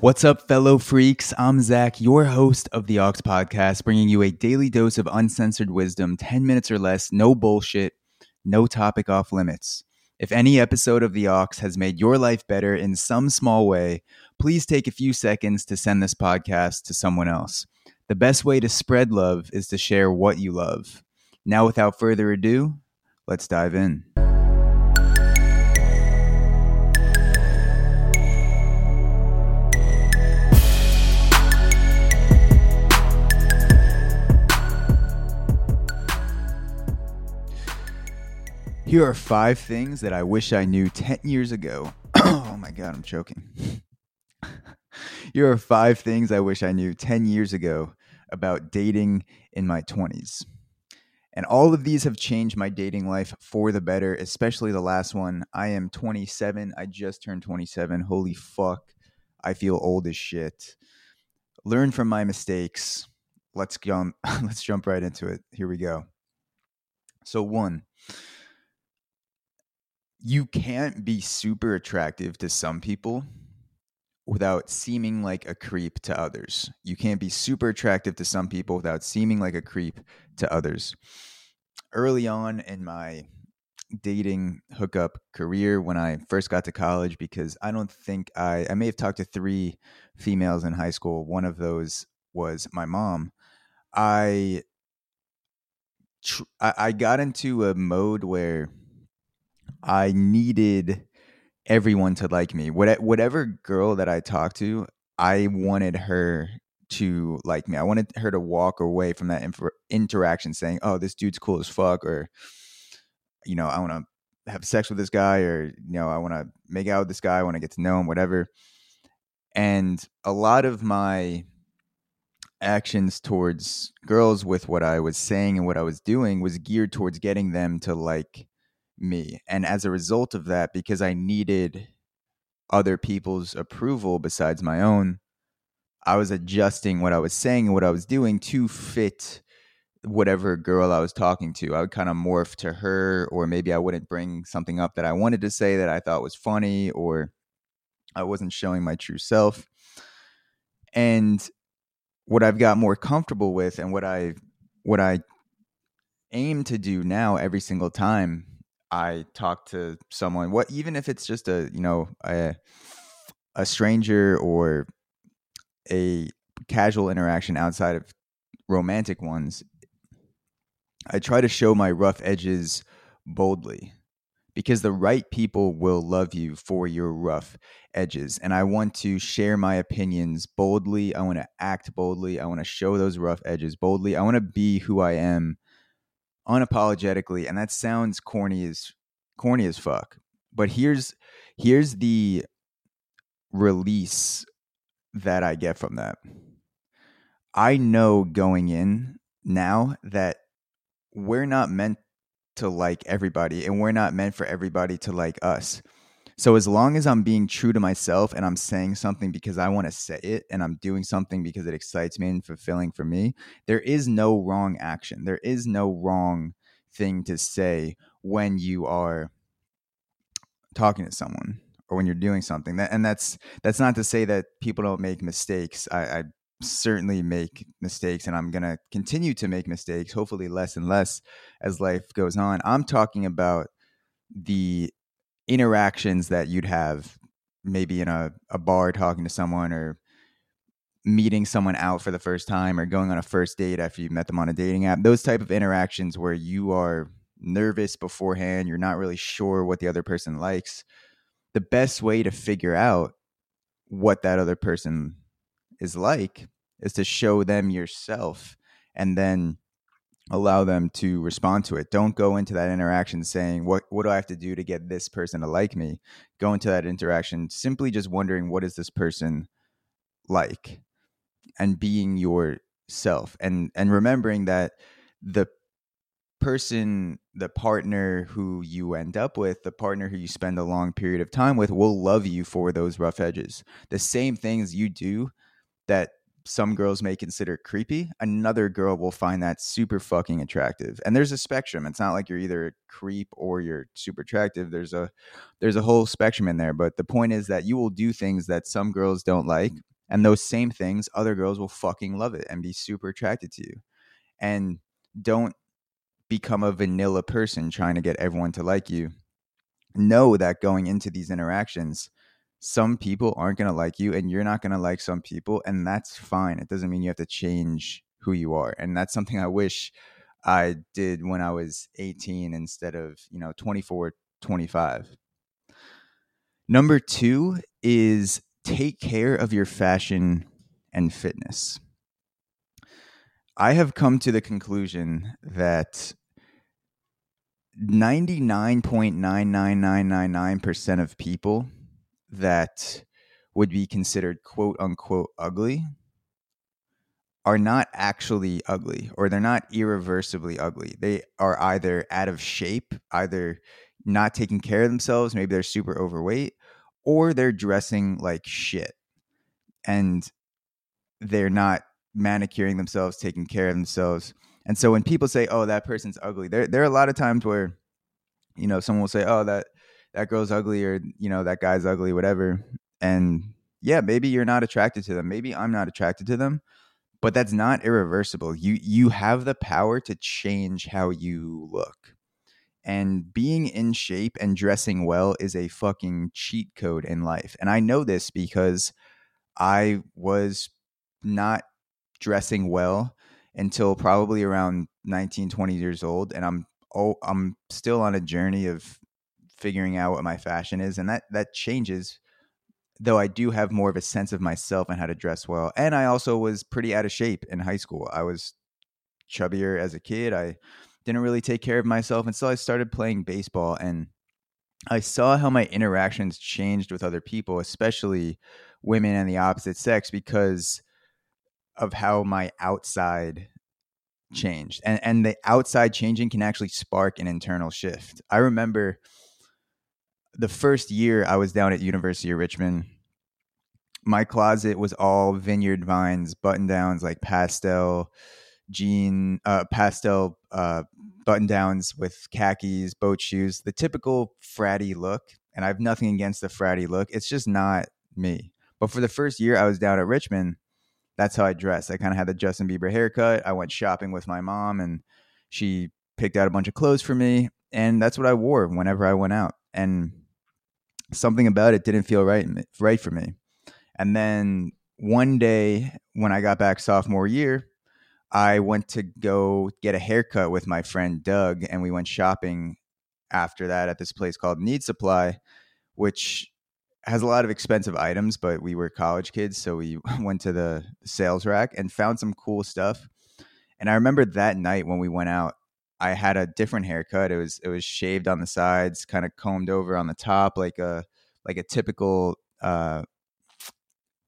What's up, fellow freaks? I'm Zach, your host of the Aux Podcast, bringing you a daily dose of uncensored wisdom, 10 minutes or less, no bullshit, no topic off limits. If any episode of the Aux has made your life better in some small way, please take a few seconds to send this podcast to someone else. The best way to spread love is to share what you love. Now, without further ado, let's dive in. Here are five things that I wish I knew 10 years ago. oh my God, I'm choking. Here are five things I wish I knew 10 years ago about dating in my 20s. And all of these have changed my dating life for the better, especially the last one. I am 27. I just turned 27. Holy fuck. I feel old as shit. Learn from my mistakes. Let's jump let's jump right into it. Here we go. So one, you can't be super attractive to some people without seeming like a creep to others. You can't be super attractive to some people without seeming like a creep to others. Early on in my dating hookup career when I first got to college because I don't think I I may have talked to 3 females in high school. One of those was my mom. I I got into a mode where I needed everyone to like me. What, whatever girl that I talked to, I wanted her to like me. I wanted her to walk away from that interaction saying, "Oh, this dude's cool as fuck," or you know, I want to have sex with this guy, or you know, I want to make out with this guy. I want to get to know him, whatever. And a lot of my actions towards girls with what I was saying and what I was doing was geared towards getting them to like me. And as a result of that, because I needed other people's approval besides my own, I was adjusting what I was saying and what I was doing to fit whatever girl I was talking to. I would kind of morph to her, or maybe I wouldn't bring something up that I wanted to say that I thought was funny, or I wasn't showing my true self. And what I've got more comfortable with and what I what I aim to do now every single time I talk to someone, what even if it's just a you know a a stranger or a casual interaction outside of romantic ones, I try to show my rough edges boldly because the right people will love you for your rough edges. And I want to share my opinions boldly. I want to act boldly. I want to show those rough edges boldly. I want to be who I am unapologetically, and that sounds corny as corny as fuck. But here's here's the release that I get from that. I know going in now that we're not meant to like everybody and we're not meant for everybody to like us. So as long as I'm being true to myself and I'm saying something because I want to say it and I'm doing something because it excites me and fulfilling for me, there is no wrong action. There is no wrong thing to say when you are talking to someone or when you're doing something. And that's that's not to say that people don't make mistakes. I, I certainly make mistakes and I'm going to continue to make mistakes, hopefully less and less as life goes on. I'm talking about the interactions that you'd have maybe in a, a bar talking to someone or meeting someone out for the first time or going on a first date after you met them on a dating app those type of interactions where you are nervous beforehand you're not really sure what the other person likes the best way to figure out what that other person is like is to show them yourself and then allow them to respond to it. Don't go into that interaction saying, what, what do I have to do to get this person to like me? Go into that interaction simply just wondering, what is this person like? And being yourself and, and remembering that the person, the partner who you end up with, the partner who you spend a long period of time with will love you for those rough edges. The same things you do that some girls may consider creepy, another girl will find that super fucking attractive. And there's a spectrum. It's not like you're either a creep or you're super attractive. There's a there's a whole spectrum in there, but the point is that you will do things that some girls don't like, and those same things other girls will fucking love it and be super attracted to you. And don't become a vanilla person trying to get everyone to like you. Know that going into these interactions, some people aren't going to like you and you're not going to like some people and that's fine. It doesn't mean you have to change who you are and that's something i wish i did when i was 18 instead of you know 24 25 number 2 is take care of your fashion and fitness. I have come to the conclusion that 99.99999% of people that would be considered quote unquote ugly are not actually ugly or they're not irreversibly ugly. They are either out of shape, either not taking care of themselves, maybe they're super overweight, or they're dressing like shit. And they're not manicuring themselves, taking care of themselves. And so when people say, "Oh, that person's ugly," there there are a lot of times where you know someone will say, "Oh, that that girl's ugly or you know that guy's ugly whatever and yeah maybe you're not attracted to them maybe i'm not attracted to them but that's not irreversible you you have the power to change how you look and being in shape and dressing well is a fucking cheat code in life and i know this because i was not dressing well until probably around 19 20 years old and i'm oh i'm still on a journey of figuring out what my fashion is and that that changes though I do have more of a sense of myself and how to dress well. And I also was pretty out of shape in high school. I was chubbier as a kid. I didn't really take care of myself until I started playing baseball and I saw how my interactions changed with other people, especially women and the opposite sex because of how my outside changed. And and the outside changing can actually spark an internal shift. I remember the first year I was down at University of Richmond, my closet was all vineyard vines, button downs, like pastel jean, uh, pastel uh, button downs with khakis, boat shoes, the typical fratty look. And I have nothing against the fratty look. It's just not me. But for the first year I was down at Richmond, that's how I dressed. I kind of had the Justin Bieber haircut. I went shopping with my mom and she picked out a bunch of clothes for me. And that's what I wore whenever I went out. And something about it didn't feel right right for me. And then one day when I got back sophomore year, I went to go get a haircut with my friend Doug, and we went shopping after that at this place called Need Supply, which has a lot of expensive items, but we were college kids, so we went to the sales rack and found some cool stuff. And I remember that night when we went out, I had a different haircut. It was it was shaved on the sides, kind of combed over on the top, like a like a typical uh,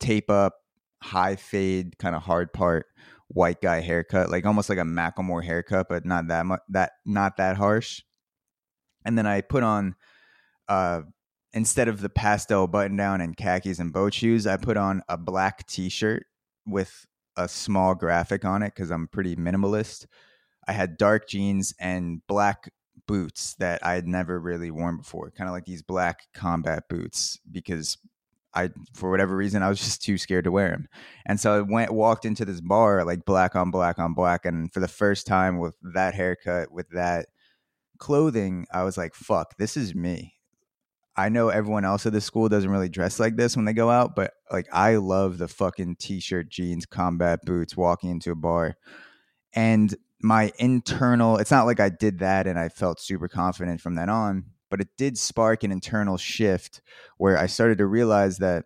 tape up, high fade, kind of hard part white guy haircut, like almost like a Macklemore haircut, but not that much that not that harsh. And then I put on uh, instead of the pastel button down and khakis and boat shoes, I put on a black t-shirt with a small graphic on it because I'm pretty minimalist I had dark jeans and black boots that I had never really worn before, kind of like these black combat boots because I for whatever reason I was just too scared to wear them. And so I went walked into this bar like black on black on black and for the first time with that haircut with that clothing, I was like, fuck, this is me. I know everyone else at the school doesn't really dress like this when they go out, but like I love the fucking t-shirt, jeans, combat boots walking into a bar. And my internal it's not like I did that and I felt super confident from then on, but it did spark an internal shift where I started to realize that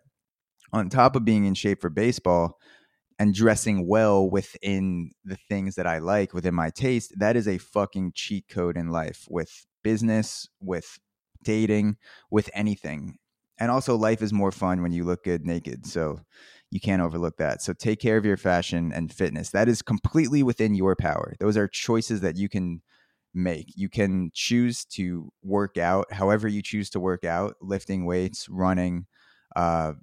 on top of being in shape for baseball and dressing well within the things that I like within my taste, that is a fucking cheat code in life with business, with dating, with anything. And also life is more fun when you look good naked. So you can't overlook that. So take care of your fashion and fitness. That is completely within your power. Those are choices that you can make. You can choose to work out however you choose to work out, lifting weights, running, uh,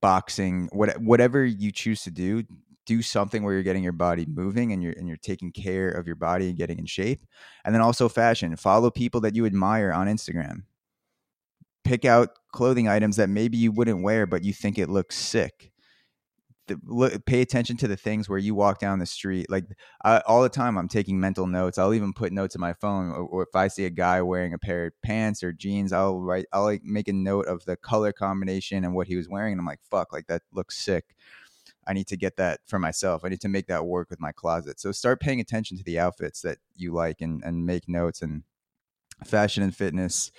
boxing, what, whatever you choose to do, do something where you're getting your body moving and you're and you're taking care of your body and getting in shape. And then also fashion. Follow people that you admire on Instagram. Pick out clothing items that maybe you wouldn't wear but you think it looks sick the, look, pay attention to the things where you walk down the street. Like I, all the time, I'm taking mental notes. I'll even put notes in my phone, or, if I see a guy wearing a pair of pants or jeans, I'll write. I'll like make a note of the color combination and what he was wearing, and I'm like, "Fuck, like that looks sick." I need to get that for myself. I need to make that work with my closet. So start paying attention to the outfits that you like and and make notes. And fashion and fitness,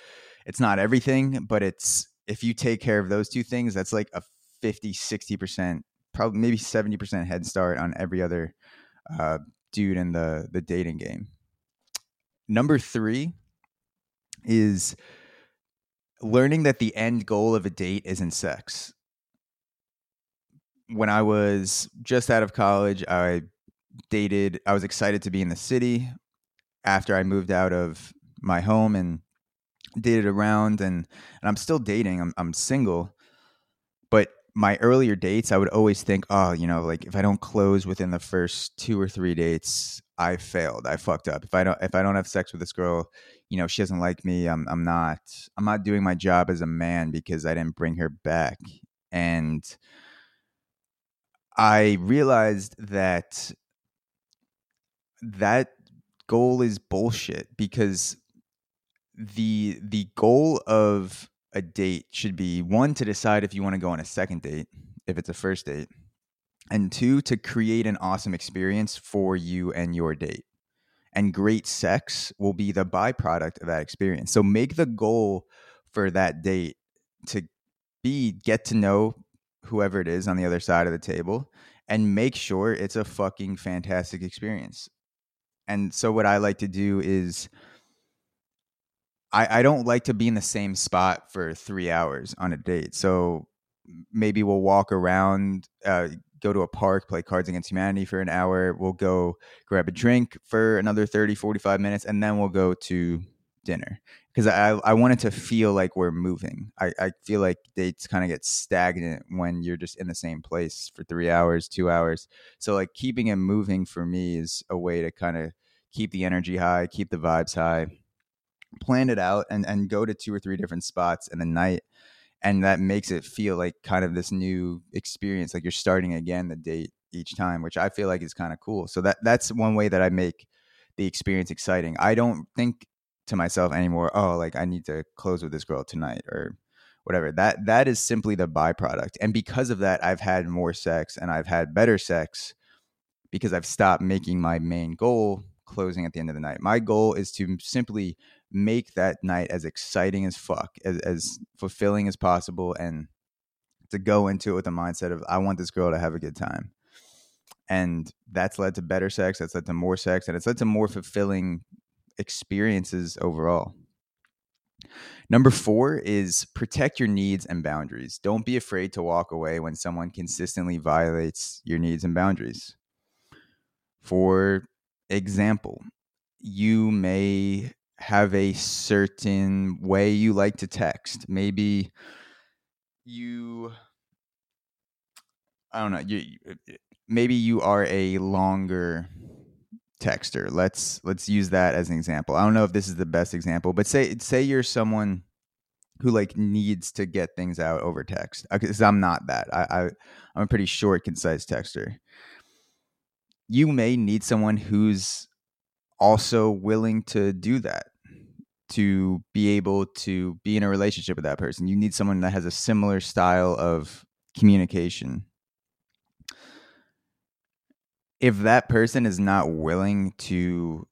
it's not everything, but it's if you take care of those two things, that's like a 50, 60% probably maybe 70% head start on every other uh, dude in the the dating game. Number 3 is learning that the end goal of a date isn't sex. When I was just out of college, I dated, I was excited to be in the city after I moved out of my home and dated around and and I'm still dating. I'm I'm single. But my earlier dates, I would always think, oh, you know, like if I don't close within the first two or three dates, I failed. I fucked up. If I don't if I don't have sex with this girl, you know, she doesn't like me. I'm I'm not I'm not doing my job as a man because I didn't bring her back. And I realized that that goal is bullshit because the the goal of a date should be one to decide if you want to go on a second date, if it's a first date, and two to create an awesome experience for you and your date. And great sex will be the byproduct of that experience. So make the goal for that date to be get to know whoever it is on the other side of the table and make sure it's a fucking fantastic experience. And so what I like to do is I, I don't like to be in the same spot for three hours on a date. So maybe we'll walk around, uh, go to a park, play Cards Against Humanity for an hour. We'll go grab a drink for another 30, 45 minutes, and then we'll go to dinner. Because I, I wanted to feel like we're moving. I, I feel like dates kind of get stagnant when you're just in the same place for three hours, two hours. So, like, keeping it moving for me is a way to kind of keep the energy high, keep the vibes high plan it out and and go to two or three different spots in the night and that makes it feel like kind of this new experience like you're starting again the date each time which i feel like is kind of cool. So that that's one way that i make the experience exciting. I don't think to myself anymore oh like i need to close with this girl tonight or whatever. That that is simply the byproduct. And because of that i've had more sex and i've had better sex because i've stopped making my main goal closing at the end of the night. My goal is to simply make that night as exciting as fuck, as, as fulfilling as possible, and to go into it with the mindset of I want this girl to have a good time. And that's led to better sex, that's led to more sex, and it's led to more fulfilling experiences overall. Number four is protect your needs and boundaries. Don't be afraid to walk away when someone consistently violates your needs and boundaries. For example, you may have a certain way you like to text. Maybe you I don't know, you uh, maybe you are a longer texter. Let's let's use that as an example. I don't know if this is the best example, but say say you're someone who like needs to get things out over text. Because I'm not that. I, I I'm a pretty short, concise texter. You may need someone who's also willing to do that to be able to be in a relationship with that person. You need someone that has a similar style of communication. If that person is not willing to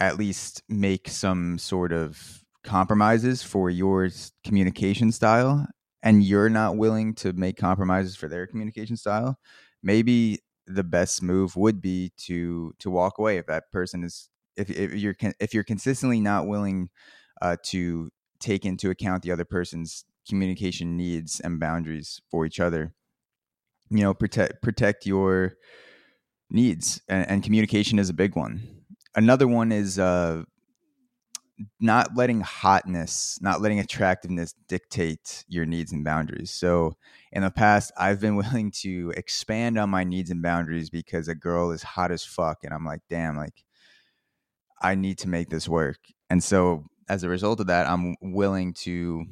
at least make some sort of compromises for your communication style and you're not willing to make compromises for their communication style, maybe the best move would be to to walk away if that person is if, if you're if you're consistently not willing uh, to take into account the other person's communication needs and boundaries for each other you know protect protect your needs and, and communication is a big one another one is uh, not letting hotness, not letting attractiveness dictate your needs and boundaries. So in the past, I've been willing to expand on my needs and boundaries because a girl is hot as fuck. And I'm like, damn, like I need to make this work. And so as a result of that, I'm willing to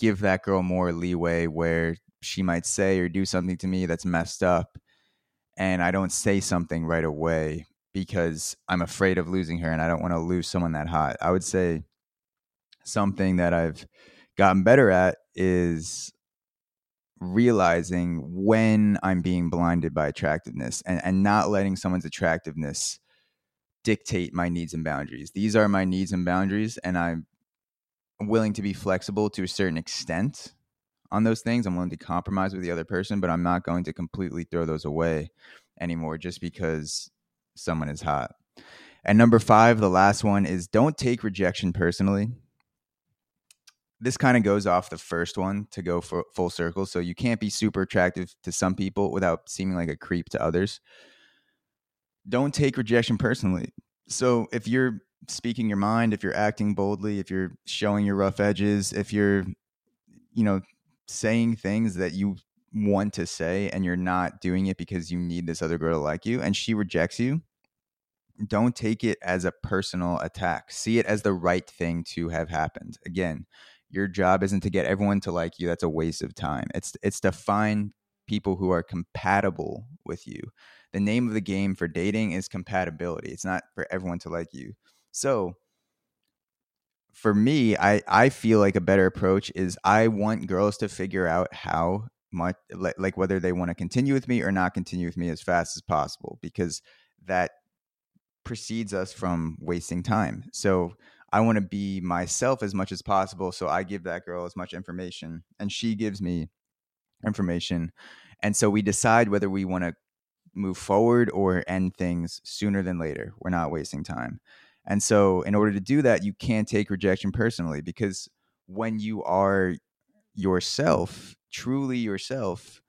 give that girl more leeway where she might say or do something to me that's messed up. And I don't say something right away because I'm afraid of losing her and I don't want to lose someone that hot. I would say something that I've gotten better at is realizing when I'm being blinded by attractiveness and, and not letting someone's attractiveness dictate my needs and boundaries. These are my needs and boundaries, and I'm willing to be flexible to a certain extent on those things. I'm willing to compromise with the other person, but I'm not going to completely throw those away anymore just because someone is hot. And number five, the last one is don't take rejection personally. This kind of goes off the first one to go for full circle. So you can't be super attractive to some people without seeming like a creep to others. Don't take rejection personally. So if you're speaking your mind, if you're acting boldly, if you're showing your rough edges, if you're, you know, saying things that you want to say and you're not doing it because you need this other girl to like you and she rejects you, don't take it as a personal attack. See it as the right thing to have happened. Again, your job isn't to get everyone to like you. That's a waste of time. It's it's to find people who are compatible with you. The name of the game for dating is compatibility. It's not for everyone to like you. So, for me, I I feel like a better approach is I want girls to figure out how much like, like whether they want to continue with me or not continue with me as fast as possible because that precedes us from wasting time. So I want to be myself as much as possible. So I give that girl as much information and she gives me information. And so we decide whether we want to move forward or end things sooner than later. We're not wasting time. And so, in order to do that, you can't take rejection personally because when you are yourself, truly yourself,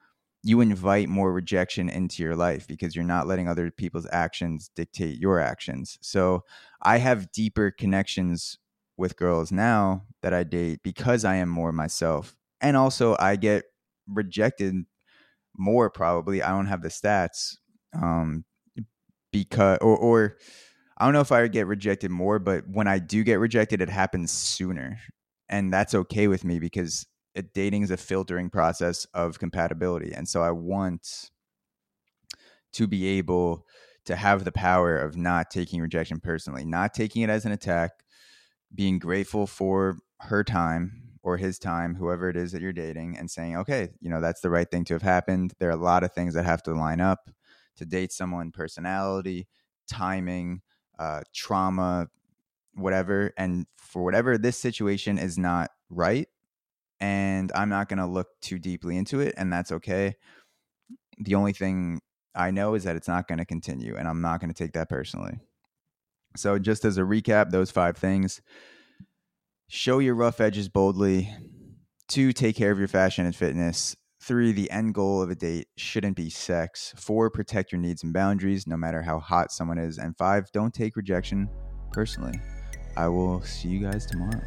you invite more rejection into your life because you're not letting other people's actions dictate your actions. So, I have deeper connections with girls now that I date because I am more myself. And also, I get rejected more probably. I don't have the stats um, because, or, or, I don't know if I get rejected more, but when I do get rejected, it happens sooner. And that's okay with me because it, dating is a filtering process of compatibility. And so I want to be able to have the power of not taking rejection personally, not taking it as an attack, being grateful for her time or his time, whoever it is that you're dating, and saying, okay, you know, that's the right thing to have happened. There are a lot of things that have to line up to date someone personality, timing, uh, trauma, whatever. And for whatever this situation is not right, and I'm not going to look too deeply into it, and that's okay. The only thing I know is that it's not going to continue, and I'm not going to take that personally. So, just as a recap, those five things show your rough edges boldly, two, take care of your fashion and fitness, Three, the end goal of a date shouldn't be sex. Four, protect your needs and boundaries, no matter how hot someone is. And five, don't take rejection personally. I will see you guys tomorrow.